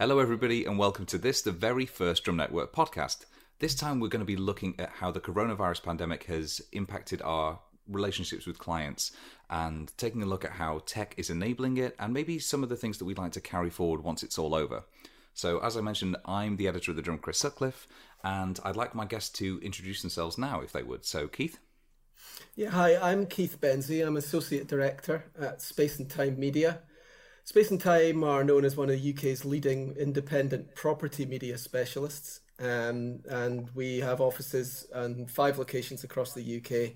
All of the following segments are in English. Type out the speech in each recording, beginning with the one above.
Hello, everybody, and welcome to this, the very first Drum Network podcast. This time, we're going to be looking at how the coronavirus pandemic has impacted our relationships with clients and taking a look at how tech is enabling it and maybe some of the things that we'd like to carry forward once it's all over. So, as I mentioned, I'm the editor of the Drum, Chris Sutcliffe, and I'd like my guests to introduce themselves now, if they would. So, Keith. Yeah, hi, I'm Keith Benzie. I'm Associate Director at Space and Time Media. Space and Time are known as one of the UK's leading independent property media specialists, um, and we have offices and five locations across the UK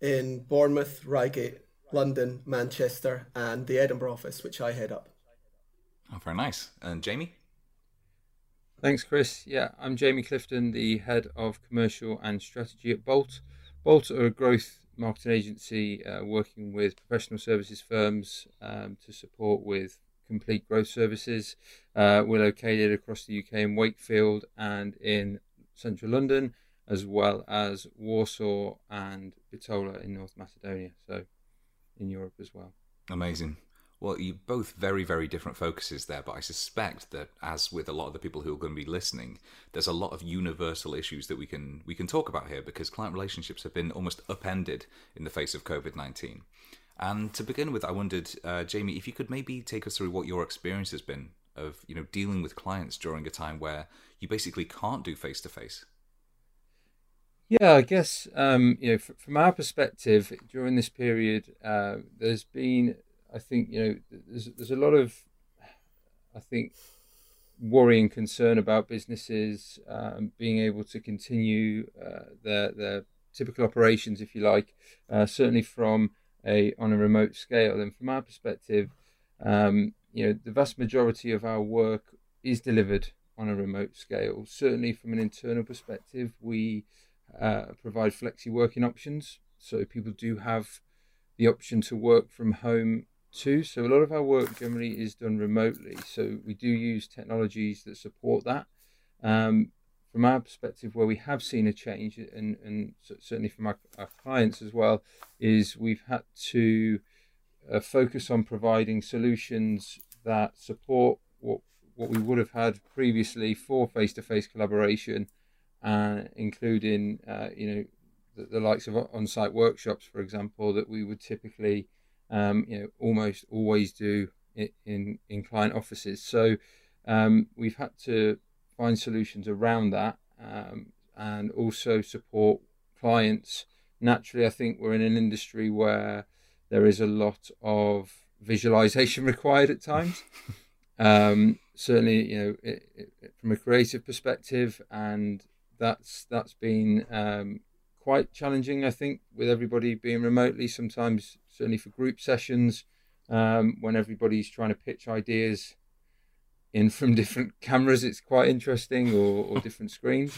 in Bournemouth, Reigate, London, Manchester, and the Edinburgh office, which I head up. Oh, very nice. And Jamie? Thanks, Chris. Yeah, I'm Jamie Clifton, the head of commercial and strategy at Bolt. Bolt are a growth marketing agency uh, working with professional services firms um, to support with complete growth services. Uh, we're located across the UK in Wakefield and in central London, as well as Warsaw and Bitola in North Macedonia, so in Europe as well. Amazing. Well, you both very, very different focuses there, but I suspect that, as with a lot of the people who are going to be listening, there's a lot of universal issues that we can we can talk about here because client relationships have been almost upended in the face of COVID nineteen. And to begin with, I wondered, uh, Jamie, if you could maybe take us through what your experience has been of you know dealing with clients during a time where you basically can't do face to face. Yeah, I guess um, you know from our perspective during this period, uh, there's been I think you know there's there's a lot of I think worry and concern about businesses um, being able to continue uh, their their typical operations, if you like, uh, certainly from a on a remote scale. And from our perspective, um, you know, the vast majority of our work is delivered on a remote scale. Certainly, from an internal perspective, we uh, provide flexi working options, so people do have the option to work from home too. So a lot of our work generally is done remotely. So we do use technologies that support that. Um, from our perspective, where we have seen a change, and, and certainly from our, our clients as well, is we've had to uh, focus on providing solutions that support what what we would have had previously for face-to-face collaboration, uh, including uh, you know the, the likes of on-site workshops, for example, that we would typically um, you know, almost always do in in client offices. So um, we've had to find solutions around that um, and also support clients. Naturally, I think we're in an industry where there is a lot of visualization required at times. um, certainly, you know, it, it, from a creative perspective, and that's that's been um, quite challenging. I think with everybody being remotely, sometimes certainly for group sessions, um, when everybody's trying to pitch ideas in from different cameras, it's quite interesting, or, or different screens.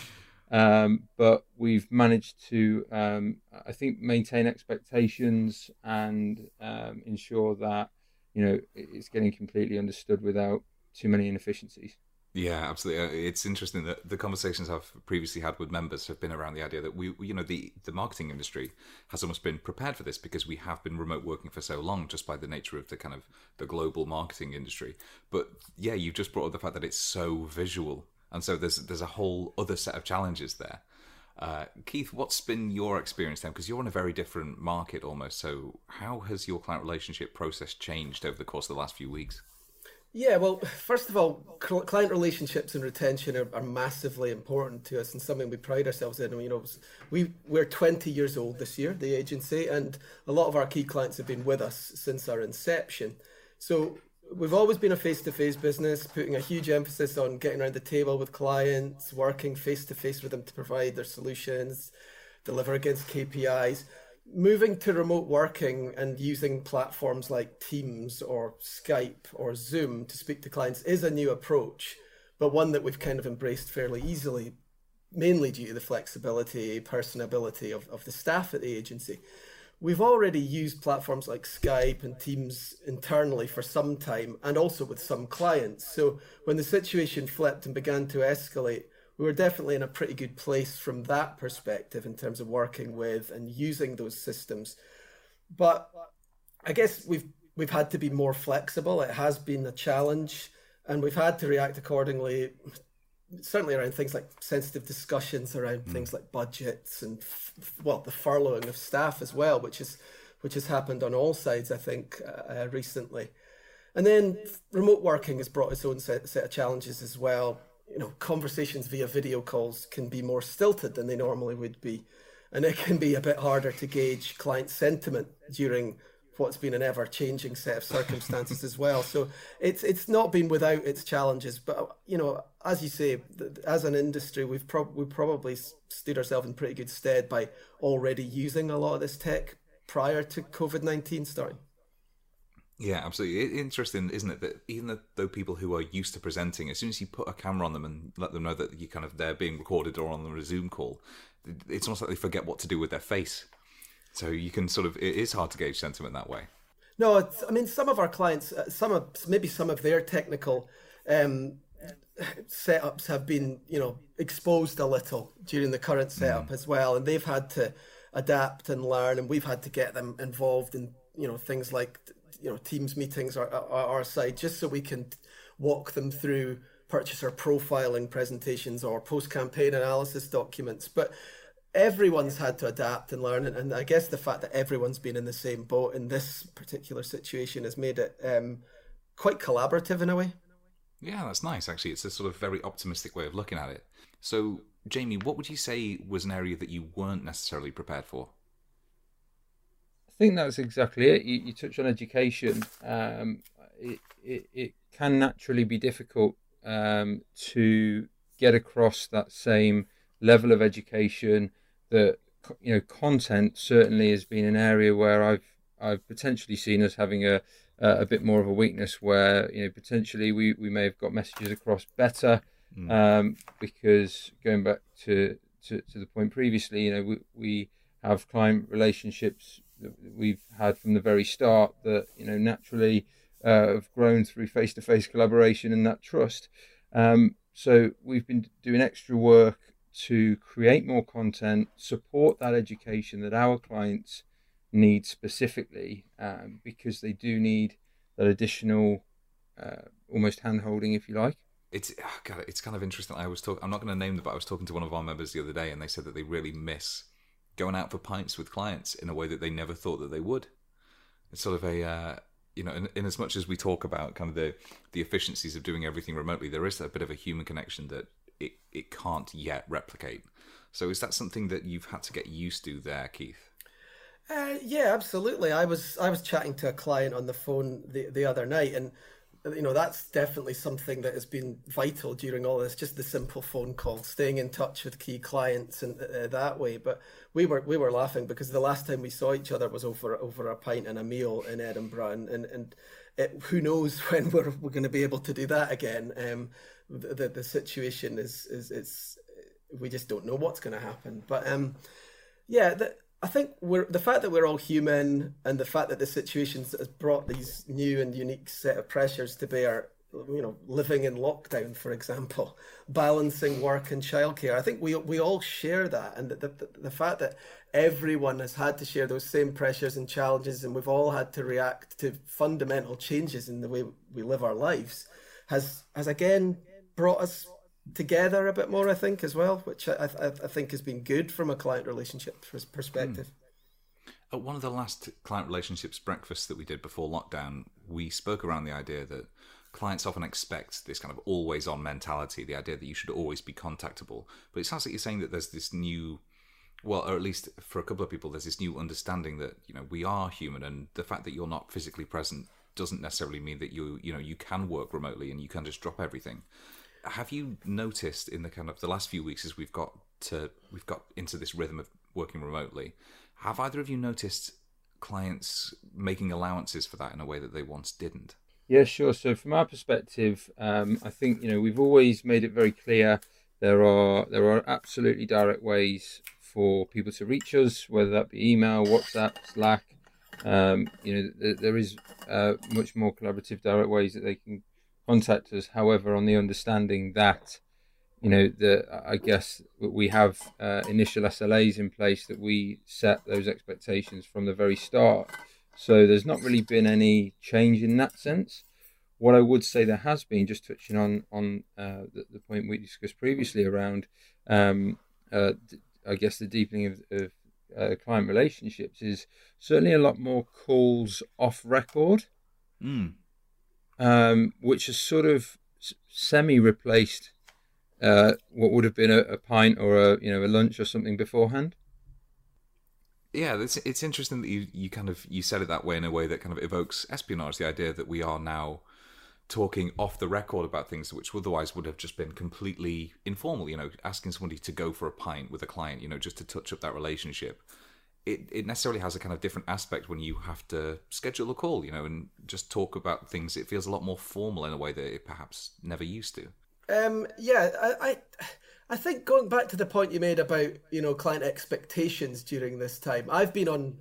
Um, but we've managed to, um, I think, maintain expectations and um, ensure that you know it's getting completely understood without too many inefficiencies. Yeah, absolutely. Uh, it's interesting that the conversations I've previously had with members have been around the idea that we, you know, the the marketing industry has almost been prepared for this because we have been remote working for so long, just by the nature of the kind of the global marketing industry. But yeah, you've just brought up the fact that it's so visual, and so there's there's a whole other set of challenges there. Uh, Keith, what's been your experience then? Because you're in a very different market almost. So how has your client relationship process changed over the course of the last few weeks? Yeah, well, first of all, client relationships and retention are, are, massively important to us and something we pride ourselves in. You know, we we're 20 years old this year, the agency, and a lot of our key clients have been with us since our inception. So we've always been a face-to-face business, putting a huge emphasis on getting around the table with clients, working face-to-face with them to provide their solutions, deliver against KPIs moving to remote working and using platforms like Teams or Skype or Zoom to speak to clients is a new approach, but one that we've kind of embraced fairly easily, mainly due to the flexibility, personability of, of the staff at the agency. We've already used platforms like Skype and Teams internally for some time and also with some clients. So when the situation flipped and began to escalate, we were definitely in a pretty good place from that perspective in terms of working with and using those systems. But I guess we've we've had to be more flexible. It has been a challenge. and we've had to react accordingly. Certainly around things like sensitive discussions around mm. things like budgets and well the furloughing of staff as well, which is which has happened on all sides, I think, uh, uh, recently. And then remote working has brought its own set, set of challenges as well. You know, conversations via video calls can be more stilted than they normally would be. And it can be a bit harder to gauge client sentiment during what's been an ever changing set of circumstances as well. So it's it's not been without its challenges, but you know, as you say, as an industry, we've prob- we probably stood ourselves in pretty good stead by already using a lot of this tech prior to COVID 19 starting. Yeah, absolutely. Interesting, isn't it? That even though people who are used to presenting, as soon as you put a camera on them and let them know that you kind of they're being recorded or on a Zoom call, it's almost like they forget what to do with their face. So you can sort of it is hard to gauge sentiment that way. No, I mean some of our clients, uh, some of maybe some of their technical um, setups have been you know exposed a little during the current setup mm. as well, and they've had to adapt and learn, and we've had to get them involved in you know things like you know teams meetings are our side just so we can walk them through purchaser profiling presentations or post campaign analysis documents, but everyone's had to adapt and learn and, i guess the fact that everyone's been in the same boat in this particular situation has made it um, quite collaborative in a way. Yeah that's nice actually. It's a sort of very optimistic way of looking at it. So Jamie, what would you say was an area that you weren't necessarily prepared for? I think that's exactly it. You, you touch on education. Um, it, it, it, can naturally be difficult um, to get across that same level of education. That you know, content certainly has been an area where I've I've potentially seen us having a a bit more of a weakness, where you know potentially we, we may have got messages across better Mm. Um, because going back to, to, to, the point previously, you know, we, we have client relationships we've had from the very start that, you know, naturally uh, have grown through face to face collaboration and that trust. Um, so we've been doing extra work to create more content, support that education that our clients need specifically, um, because they do need that additional, uh, almost hand holding, if you like it's oh God, it's kind of interesting. I was talking. I'm not going to name them, but I was talking to one of our members the other day, and they said that they really miss going out for pints with clients in a way that they never thought that they would. It's sort of a uh, you know, in, in, as much as we talk about kind of the the efficiencies of doing everything remotely, there is a bit of a human connection that it it can't yet replicate. So is that something that you've had to get used to there, Keith? Uh, yeah, absolutely. I was I was chatting to a client on the phone the the other night, and you know that's definitely something that has been vital during all this just the simple phone call staying in touch with key clients and uh, that way but we were we were laughing because the last time we saw each other was over over a pint and a meal in Edinburgh and and, and it, who knows when we're, we're going to be able to do that again. Um the the, the situation is is it's we just don't know what's going to happen. But um yeah the, I think we're the fact that we're all human and the fact that the situation has brought these new and unique set of pressures to bear, you know, living in lockdown, for example, balancing work and childcare. I think we we all share that, and the, the, the fact that everyone has had to share those same pressures and challenges, and we've all had to react to fundamental changes in the way we live our lives, has has again brought us together a bit more, I think, as well, which I, I, I think has been good from a client relationship perspective. Mm. At one of the last client relationships breakfasts that we did before lockdown, we spoke around the idea that clients often expect this kind of always on mentality, the idea that you should always be contactable. But it sounds like you're saying that there's this new well, or at least for a couple of people, there's this new understanding that you know we are human, and the fact that you're not physically present doesn't necessarily mean that you you know you can work remotely and you can just drop everything have you noticed in the kind of the last few weeks as we've got to we've got into this rhythm of working remotely have either of you noticed clients making allowances for that in a way that they once didn't yeah sure so from our perspective um, i think you know we've always made it very clear there are there are absolutely direct ways for people to reach us whether that be email whatsapp slack um, you know there is uh, much more collaborative direct ways that they can contact us. However, on the understanding that you know that I guess we have uh, initial SLAs in place that we set those expectations from the very start. So there's not really been any change in that sense. what I would say there has been, just touching on on uh, the, the, point we discussed previously around, um, uh, I guess the deepening of, of uh, client relationships is certainly a lot more calls off record, mm. um, which has sort of semi replaced uh, what would have been a, a, pint or a you know a lunch or something beforehand. Yeah, it's it's interesting that you, you kind of you said it that way in a way that kind of evokes espionage. The idea that we are now talking off the record about things which otherwise would have just been completely informal. You know, asking somebody to go for a pint with a client, you know, just to touch up that relationship. It, it necessarily has a kind of different aspect when you have to schedule a call, you know, and just talk about things. It feels a lot more formal in a way that it perhaps never used to. Um, yeah, I, I, I think going back to the point you made about you know client expectations during this time, I've been on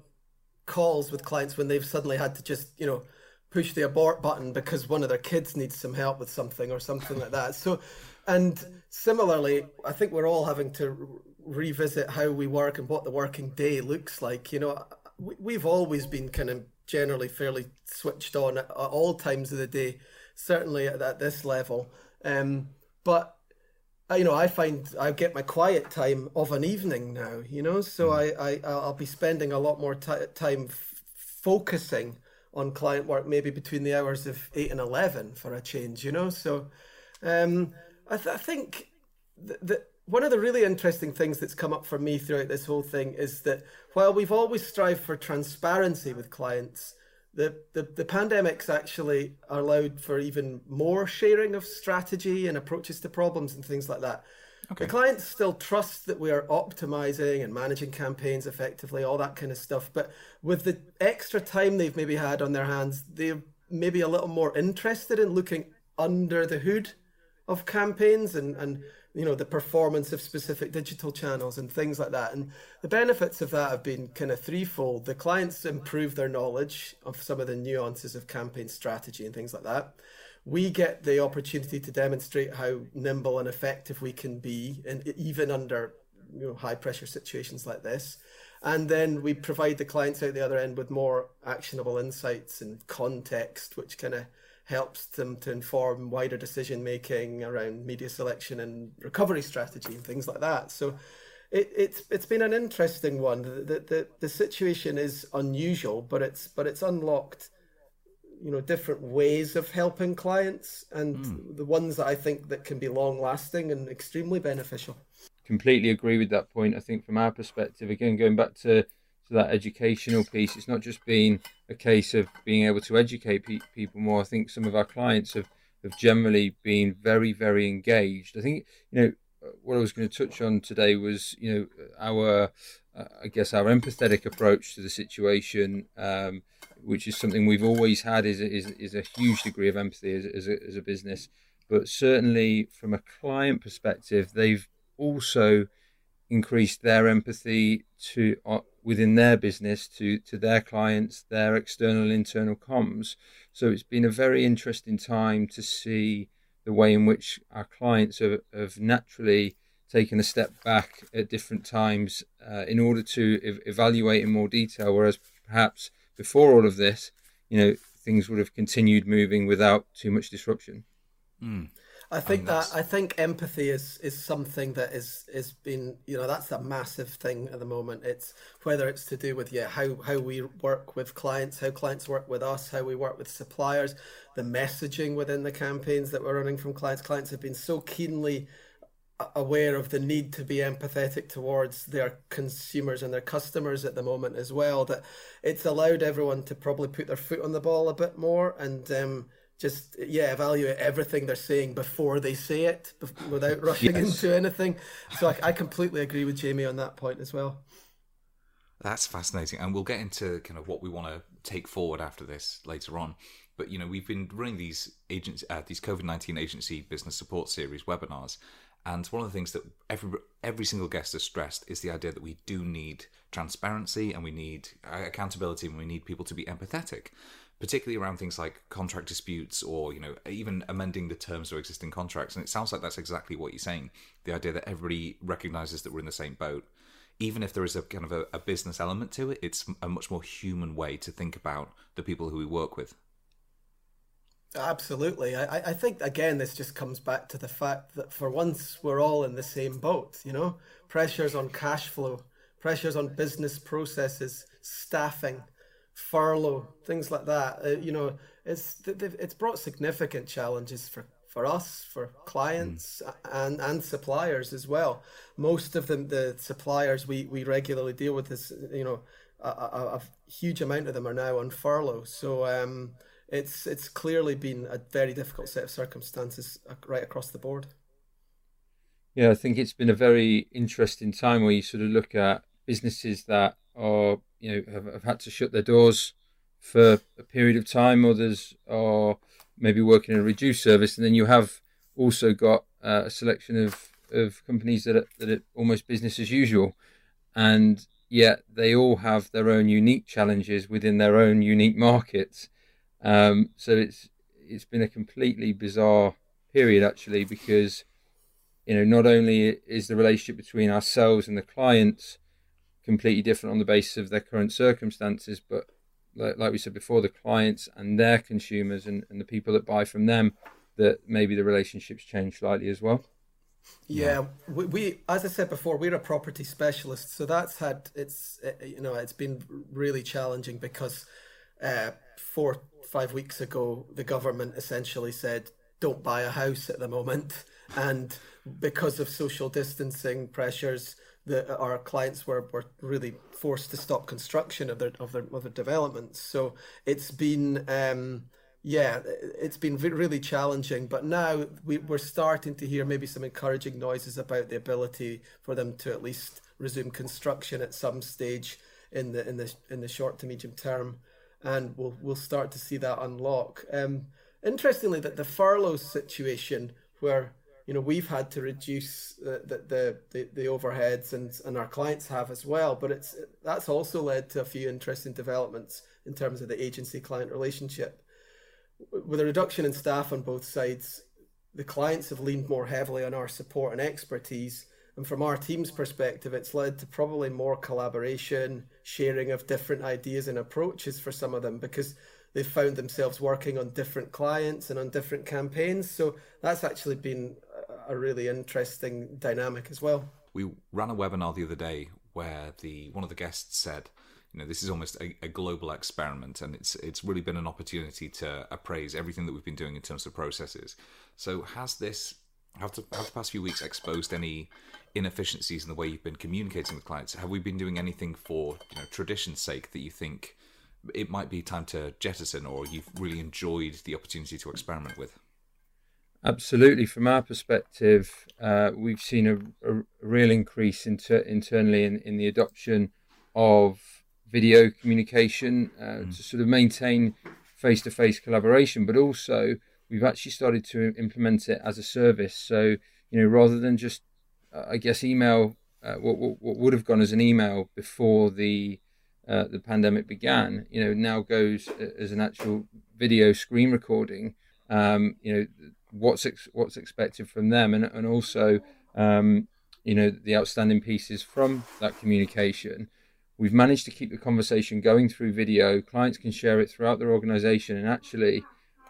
calls with clients when they've suddenly had to just you know push the abort button because one of their kids needs some help with something or something like that. So, and similarly, I think we're all having to revisit how we work and what the working day looks like. You know, we've always been kind of generally fairly switched on at all times of the day, certainly at, this level. Um, but you know, I find I get my quiet time of an evening now. You know, so mm. I, I I'll be spending a lot more t- time f- focusing on client work, maybe between the hours of eight and eleven for a change. You know, so um, I, th- I think that one of the really interesting things that's come up for me throughout this whole thing is that while we've always strived for transparency with clients, the, the, the pandemic's actually allowed for even more sharing of strategy and approaches to problems and things like that. Okay. The clients still trust that we are optimizing and managing campaigns effectively, all that kind of stuff. But with the extra time they've maybe had on their hands, they're maybe a little more interested in looking under the hood of campaigns and, and you know the performance of specific digital channels and things like that. And the benefits of that have been kind of threefold. The clients improve their knowledge of some of the nuances of campaign strategy and things like that. We get the opportunity to demonstrate how nimble and effective we can be and even under you know high pressure situations like this. And then we provide the clients out the other end with more actionable insights and context which kind of helps them to inform wider decision making around media selection and recovery strategy and things like that. So it, it's it's been an interesting one. The, the the situation is unusual, but it's but it's unlocked you know different ways of helping clients and mm. the ones that I think that can be long lasting and extremely beneficial. Completely agree with that point. I think from our perspective, again going back to to that educational piece. It's not just been a case of being able to educate pe- people more. I think some of our clients have, have generally been very, very engaged. I think, you know, what I was going to touch on today was, you know, our, uh, I guess, our empathetic approach to the situation, um, which is something we've always had, is, is, is a huge degree of empathy as, as, a, as a business. But certainly from a client perspective, they've also increased their empathy to uh, within their business to to their clients, their external internal comms. So it's been a very interesting time to see the way in which our clients have, have naturally taken a step back at different times uh, in order to ev- evaluate in more detail. Whereas perhaps before all of this, you know, things would have continued moving without too much disruption. Mm. I think that I think empathy is is something that is is been you know that's a massive thing at the moment. It's whether it's to do with yeah how how we work with clients, how clients work with us, how we work with suppliers, the messaging within the campaigns that we're running from clients. Clients have been so keenly aware of the need to be empathetic towards their consumers and their customers at the moment as well that it's allowed everyone to probably put their foot on the ball a bit more and um, just yeah evaluate everything they're saying before they say it without rushing yes. into anything. So I, I, completely agree with jamie on that point as well. That's fascinating and we'll get into kind of what we want to take forward after this later on. But you know we've been running these agents uh, these covid-19 agency business support series webinars and one of the things that every every single guest has stressed is the idea that we do need transparency and we need uh, accountability and we need people to be empathetic particularly around things like contract disputes or you know even amending the terms of existing contracts. And it sounds like that's exactly what you're saying the idea that everybody recognizes that we're in the same boat. Even if there is a kind of a, a business element to it it's a much more human way to think about the people who we work with Absolutely. I, I think, again, this just comes back to the fact that for once we're all in the same boat, you know? Pressures on cash flow, pressures on business processes, staffing, furlough, things like that. Uh, you know, it's it's brought significant challenges for, for us, for clients, mm. and, and suppliers as well. Most of them, the suppliers we, we regularly deal with, is, you know, a, a, a huge amount of them are now on furlough. So, um, it's it's clearly been a very difficult set of circumstances right across the board. Yeah, I think it's been a very interesting time where you sort of look at businesses that are you know have, have had to shut their doors for a period of time, others are maybe working in a reduced service, and then you have also got uh, a selection of of companies that are, that are almost business as usual, and yet they all have their own unique challenges within their own unique markets. Um, so it's it's been a completely bizarre period actually because you know not only is the relationship between ourselves and the clients completely different on the basis of their current circumstances, but like, like we said before, the clients and their consumers and, and the people that buy from them, that maybe the relationships change slightly as well. Yeah, yeah. We, we, as I said before, we're a property specialist, so that's had it's you know it's been really challenging because uh, four five weeks ago, the government essentially said, don't buy a house at the moment. And because of social distancing pressures, the, our clients were, were really forced to stop construction of their, of their, of their developments. So it's been, um, yeah, it's been really challenging. But now we, we're starting to hear maybe some encouraging noises about the ability for them to at least resume construction at some stage in the in the in the short to medium term and we'll we'll start to see that unlock. Um, interestingly, that the furlough situation where you know we've had to reduce the the, the, the overheads and and our clients have as well, but it's that's also led to a few interesting developments in terms of the agency client relationship. With a reduction in staff on both sides, the clients have leaned more heavily on our support and expertise and from our team's perspective, it's led to probably more collaboration, sharing of different ideas and approaches for some of them because they've found themselves working on different clients and on different campaigns. So that's actually been a really interesting dynamic as well. We ran a webinar the other day where the one of the guests said, you know, this is almost a, a, global experiment, and it's it's really been an opportunity to appraise everything that we've been doing in terms of processes. So, has this have the, have the past few weeks exposed any inefficiencies in the way you've been communicating with clients? Have we been doing anything for you know tradition's sake that you think it might be time to jettison, or you've really enjoyed the opportunity to experiment with? Absolutely. From our perspective, uh, we've seen a, a real increase inter- internally in, in the adoption of video communication uh, mm. to sort of maintain face to face collaboration, but also we've actually started to implement it as a service. So, you know, rather than just I guess email uh, what, what, what would have gone as an email before the uh, the pandemic began, you know, now goes uh, as an actual video screen recording. Um, you know, what's ex- what's expected from them, and and also, um, you know, the outstanding pieces from that communication. We've managed to keep the conversation going through video. Clients can share it throughout their organization, and actually,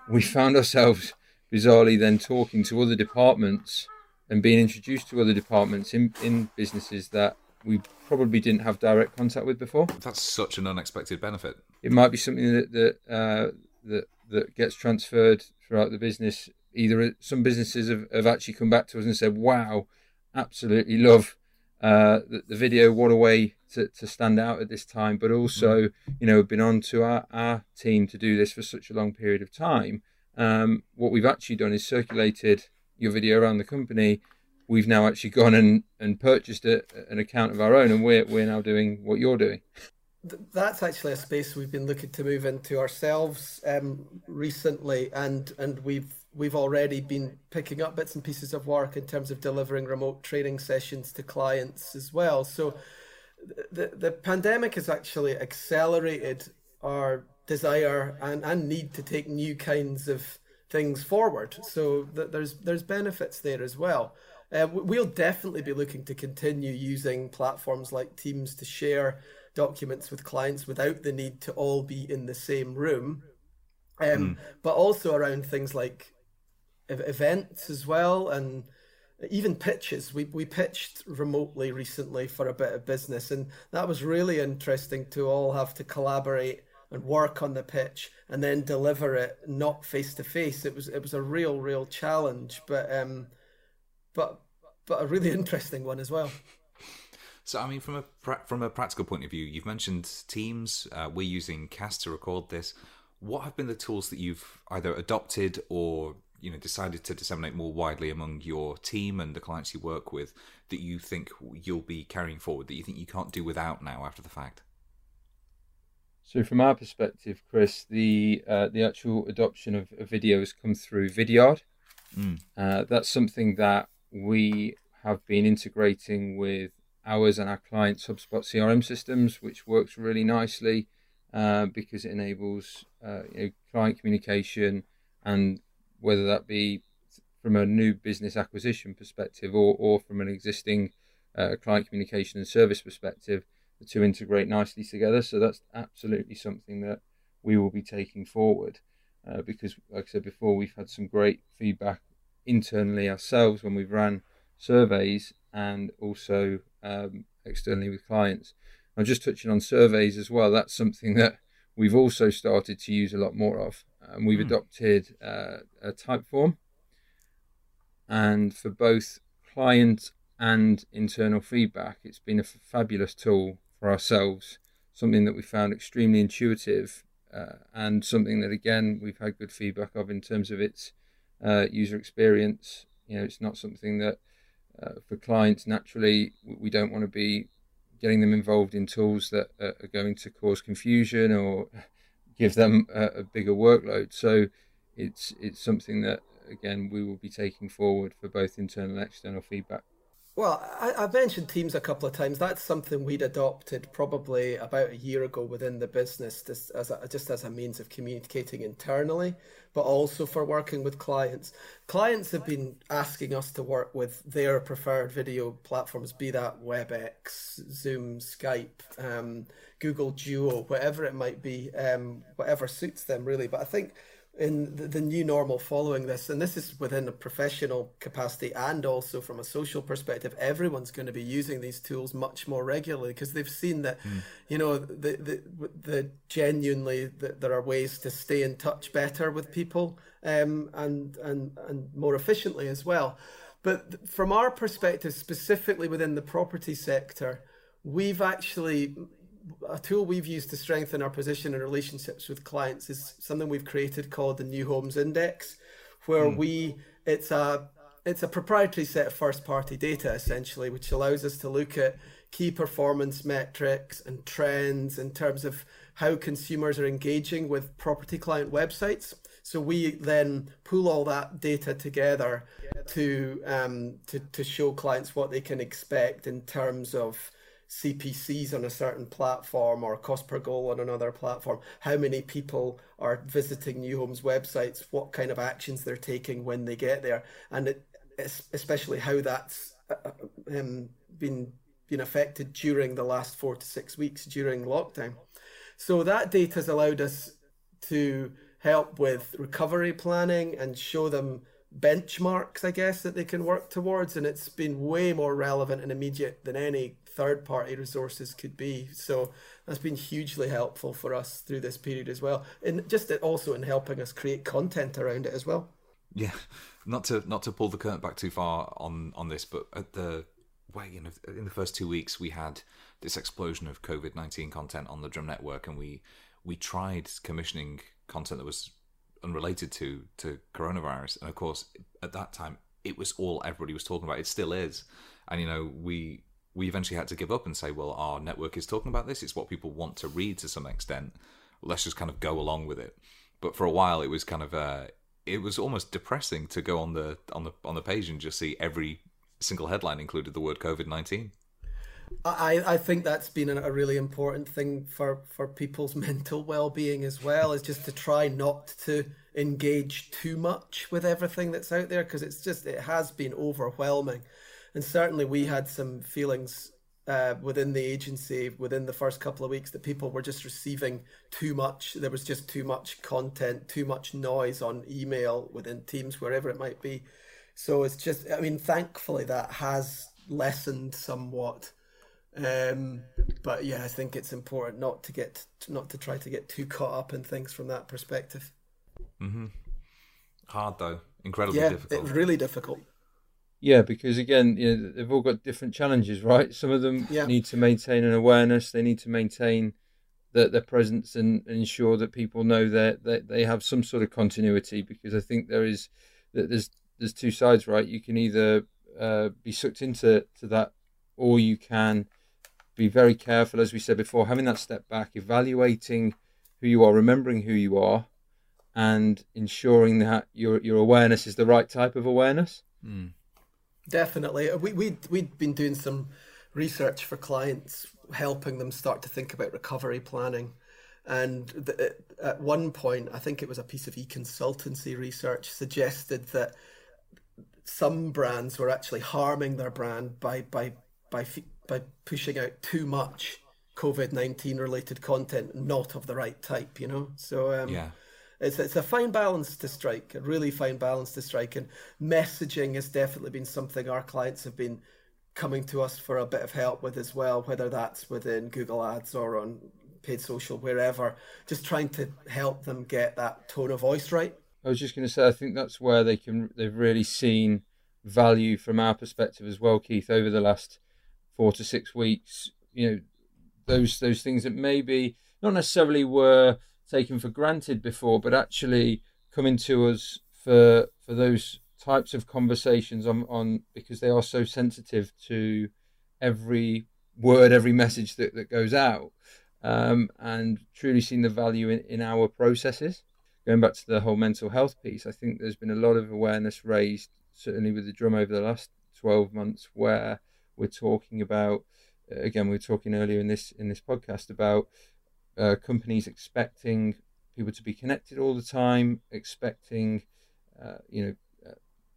we found ourselves bizarrely then talking to other departments and being introduced to other departments in, in businesses that we probably didn't have direct contact with before. That's such an unexpected benefit. It might be something that that uh, that, that gets transferred throughout the business. Either some businesses have, have actually come back to us and said, "Wow, absolutely love uh, the, the, video. What a way to, to stand out at this time!" But also, mm. you know, been on to our, our team to do this for such a long period of time. Um, what we've actually done is circulated your video around the company, we've now actually gone and, and purchased a, an account of our own, and we're we're now doing what you're doing. That's actually a space we've been looking to move into ourselves um, recently, and and we've we've already been picking up bits and pieces of work in terms of delivering remote training sessions to clients as well. So the the pandemic has actually accelerated our desire and, and need to take new kinds of things forward. So th- there's there's benefits there as well. Uh, we'll definitely be looking to continue using platforms like Teams to share documents with clients without the need to all be in the same room. um, mm. but also around things like events as well and even pitches. We we pitched remotely recently for a bit of business, and that was really interesting to all have to collaborate and work on the pitch and then deliver it not face to face. It was it was a real real challenge, but um, but but a really interesting one as well. So, I mean, from a from a practical point of view, you've mentioned Teams. Uh, we're using Acast to record this. What have been the tools that you've either adopted or you know decided to disseminate more widely among your team and the clients you work with that you think you'll be carrying forward that you think you can't do without now after the fact? So, from our perspective, Chris, the uh, the actual adoption of, of video has come through Vidyard. Mm. Uh, that's something that we have been integrating with ours and our clients' HubSpot CRM systems, which works really nicely uh, because it enables uh, you know, client communication and whether that be from a new business acquisition perspective or, or from an existing uh, client communication and service perspective, the two integrate nicely together. So that's absolutely something that we will be taking forward uh, because, like I said before, we've had some great feedback internally ourselves when we've ran surveys and also um, externally with clients. I'm just touching on surveys as well. That's something that we've also started to use a lot more of and we've mm. adopted uh, a Typeform. And for both client and internal feedback, it's been a fabulous tool for ourselves, something that we found extremely intuitive, uh, and something that, again, we've had good feedback of in terms of its uh, user experience. You know, it's not something that uh, for clients, naturally, we don't want to be getting them involved in tools that are going to cause confusion or give them a, a bigger workload. So it's it's something that again we will be taking forward for both internal and external feedback. Well, I, have mentioned Teams a couple of times. That's something we'd adopted probably about a year ago within the business, just as a, just as a means of communicating internally, but also for working with clients. Clients have been asking us to work with their preferred video platforms, be that WebEx, Zoom, Skype, um, Google Duo, whatever it might be, um, whatever suits them really. But I think in the, the, new normal following this, and this is within a professional capacity and also from a social perspective, everyone's going to be using these tools much more regularly because they've seen that, mm. you know, the the, the genuinely that there are ways to stay in touch better with people um, and and and more efficiently as well. But from our perspective, specifically within the property sector, we've actually a tool we've used to strengthen our position and relationships with clients is something we've created called the New Homes Index, where mm. we it's a it's a proprietary set of first party data essentially, which allows us to look at key performance metrics and trends in terms of how consumers are engaging with property client websites. So we then pull all that data together to um, to to show clients what they can expect in terms of CPCs on a certain platform or cost per goal on another platform, how many people are visiting New Homes websites, what kind of actions they're taking when they get there, and it, especially how that's uh, uh, um, been been affected during the last four to six weeks during lockdown. So that data has allowed us to help with recovery planning and show them benchmarks, I guess, that they can work towards. And it's been way more relevant and immediate than any third party resources could be. So that's been hugely helpful for us through this period as well. And just also in helping us create content around it as well. Yeah. Not to not to pull the curtain back too far on on this, but at the way know in the first two weeks we had this explosion of COVID nineteen content on the Drum Network, and we we tried commissioning content that was unrelated to to coronavirus, and of course at that time it was all everybody was talking about. It still is, and you know we we eventually had to give up and say, well, our network is talking about this. It's what people want to read to some extent. Let's just kind of go along with it. But for a while, it was kind of uh, it was almost depressing to go on the on the on the page and just see every single headline included the word COVID nineteen. I, I think that's been a really important thing for, for people's mental well being as well, is just to try not to engage too much with everything that's out there because it's just, it has been overwhelming and certainly we had some feelings uh, within the agency within the first couple of weeks that people were just receiving too much. There was just too much content, too much noise on email within Teams, wherever it might be. So it's just, I mean, thankfully that has lessened somewhat. Um, but yeah, I think it's important not to get not to try to get too caught up in things from that perspective. Mm-hmm. Hard though, incredibly yeah, difficult. It's really difficult. Yeah, because again, you know, they've all got different challenges, right? Some of them yeah. need to maintain an awareness. They need to maintain their, their presence and, ensure that people know that, that they have some sort of continuity. Because I think there is that there's there's two sides, right? You can either uh, be sucked into to that, or you can be very careful, as we said before, having that step back, evaluating who you are, remembering who you are, and ensuring that your your awareness is the right type of awareness. Mm. Definitely. We, we, we'd been doing some research for clients, helping them start to think about recovery planning. And the, at one point, I think it was a piece of e consultancy research suggested that some brands were actually harming their brand by, by, by, by pushing out too much COVID 19 related content, not of the right type, you know? So, um, yeah it's it's a fine balance to strike, a really fine balance to strike. And messaging has definitely been something our clients have been coming to us for a bit of help with as well, whether that's within Google Ads or on paid social, wherever. Just trying to help them get that tone of voice right. I was just going to say, I think that's where they can they've really seen value from our perspective as well, Keith, over the last four to six weeks. You know, those those things that maybe not necessarily were taken for granted before, but actually coming to us for for those types of conversations on, on because they are so sensitive to every word, every message that, that goes out, um, and truly seen the value in, in our processes. Going back to the whole mental health piece, I think there's been a lot of awareness raised, certainly with the drum over the last 12 months, where we're talking about, again, we were talking earlier in this in this podcast about uh, companies expecting people to be connected all the time, expecting uh, you know uh,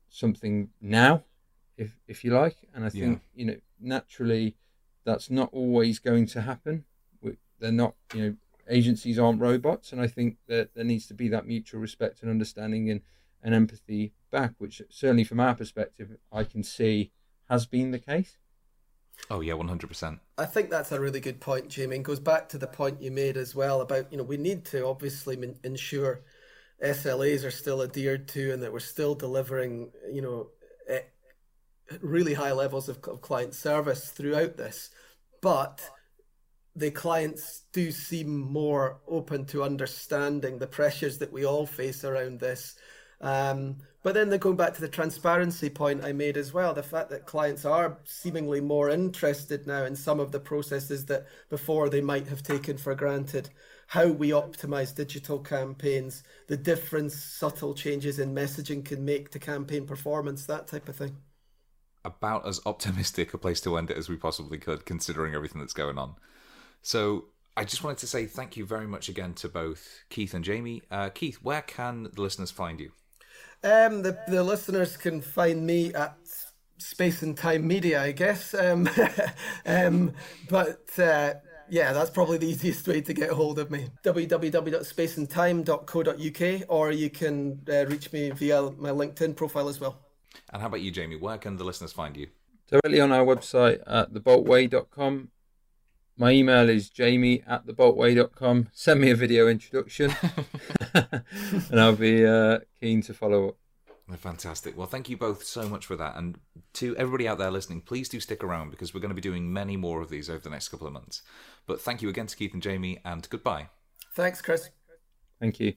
something now, if if you like. And I think yeah. you know naturally that's not always going to happen. They're not you know agencies aren't robots, and I think that there needs to be that mutual respect and understanding and, and empathy back, which certainly from our perspective I can see has been the case. Oh yeah, one hundred percent. I think that's a really good point, Jamie. And goes back to the point you made as well about you know we need to obviously ensure SLAs are still adhered to and that we're still delivering you know really high levels of, of client service throughout this, but the clients do seem more open to understanding the pressures that we all face around this. Um, but then they're going back to the transparency point I made as well. The fact that clients are seemingly more interested now in some of the processes that before they might have taken for granted. How we optimize digital campaigns, the difference subtle changes in messaging can make to campaign performance, that type of thing. About as optimistic a place to end it as we possibly could, considering everything that's going on. So I just wanted to say thank you very much again to both Keith and Jamie. Uh, Keith, where can the listeners find you? Um, the the listeners can find me at Space and Time Media, I guess. Um, um, but uh, yeah, that's probably the easiest way to get a hold of me. www.spaceandtime.co.uk, or you can uh, reach me via my LinkedIn profile as well. And how about you, Jamie? Where can the listeners find you? Directly on our website at theboltway.com my email is jamie at theboltway.com. Send me a video introduction and I'll be uh, keen to follow up. Fantastic. Well, thank you both so much for that. And to everybody out there listening, please do stick around because we're going to be doing many more of these over the next couple of months. But thank you again to Keith and Jamie, and goodbye. Thanks, Chris. Thank you.